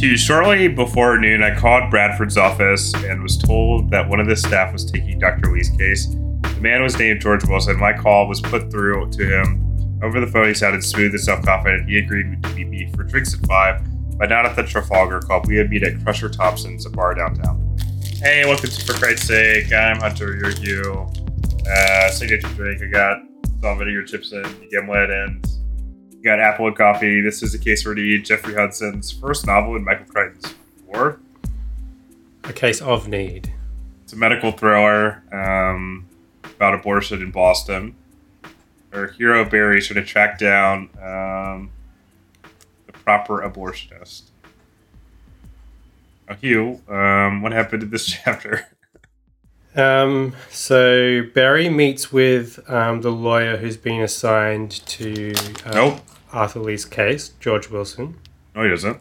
To shortly before noon, I called Bradford's office and was told that one of the staff was taking Dr. Lee's case. The man was named George Wilson. My call was put through to him. Over the phone, he sounded smooth and self confident. He agreed to meet me for drinks at 5, but not at the Trafalgar Club. We would meet at Crusher Thompson's, a bar downtown. Hey, welcome to For Christ's Sake. I'm Hunter, you're Hugh. Uh, signature drink. I got vinegar chips and gimlet, and you got Apple and Coffee. This is a case ready. Jeffery Hudson's first novel in Michael Crichton's fourth. A case of need. It's a medical thriller um, about abortion in Boston. Our hero Berry should have tracked down um, the proper abortionist. Now, Hugh, um, what happened in this chapter? Um, so Berry meets with um, the lawyer who's been assigned to uh, Nope. Arthur Lee's case, George Wilson. No, he doesn't.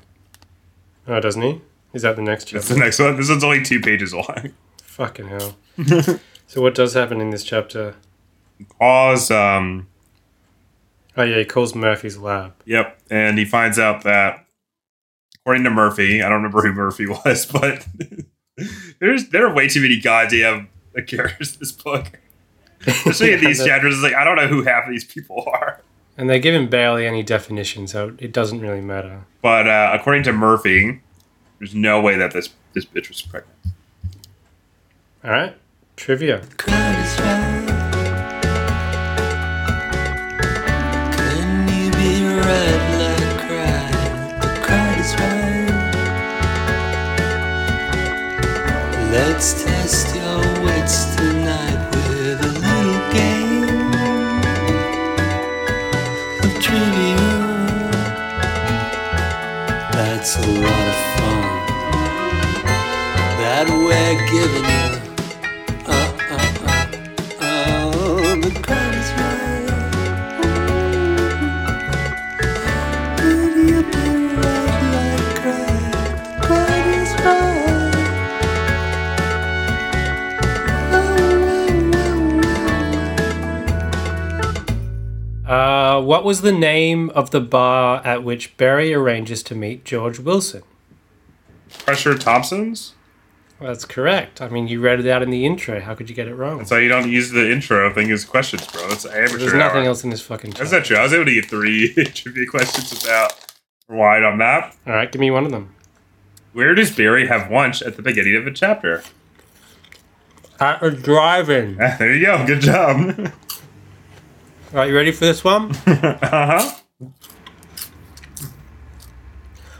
Oh, doesn't he? Is that the next chapter? That's chapter? the next one. This one's only two pages long. Fucking hell. so what does happen in this chapter? Calls, um, Oh yeah, he calls Murphy's lab. Yep, and he finds out that according to Murphy, I don't remember who Murphy was, but there's there are way too many goddamn characters in this book. Especially in these Yeah, chapters, it's like I don't know who half of these people are. And they give him barely any definition, so it doesn't really matter. But uh, according to Murphy, there's no way that this this bitch was pregnant. All right, trivia. Let's test your wits tonight with a little game of trivia. That's a lot of fun that we're giving you. What was the name of the bar at which Berry arranges to meet George Wilson? Pressure Thompson's. Well, that's correct. I mean, you read it out in the intro. How could you get it wrong? That's why you don't use the intro thing as questions, bro. That's amateur. There's nothing hour. else in this fucking That's chapter. not true. I was able to get three trivia questions without wide on that. All right, give me one of them. Where does Berry have lunch at the beginning of the chapter? At a drive-in. There you go. Good job. All right, you ready for this one? uh huh.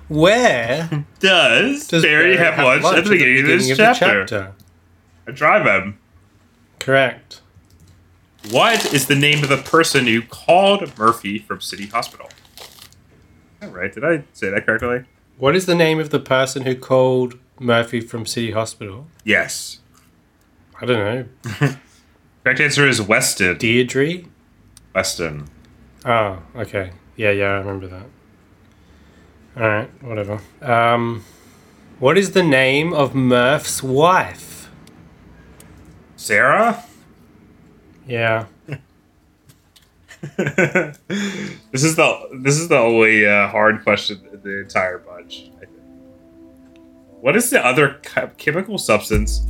Where Does, does Berry have, lunch, at the beginning, of this the chapter? A drive him. Correct. What is the name of the person who called Murphy from City Hospital? All right. Did I say that correctly? What is the name of the person who called Murphy from City Hospital? Yes. I don't know. Correct answer is Weston. Deirdre? Weston. Oh, okay. Yeah, yeah, I remember that. All right, whatever. Um, what is the name of Murph's wife? Sarah? Yeah. this is the this is the only uh, hard question in the entire bunch. What is the other chemical substance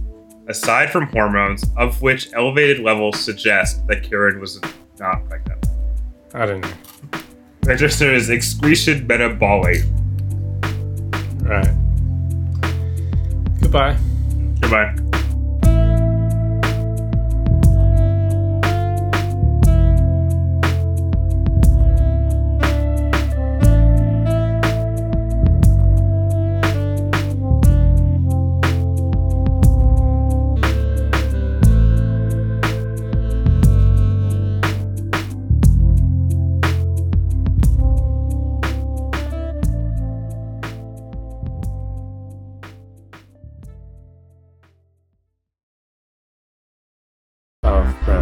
aside from hormones of which elevated levels suggest that Karen was not like that. I don't know. Register is excretion metabolic. Right. Goodbye. Goodbye. Goodbye. of uh,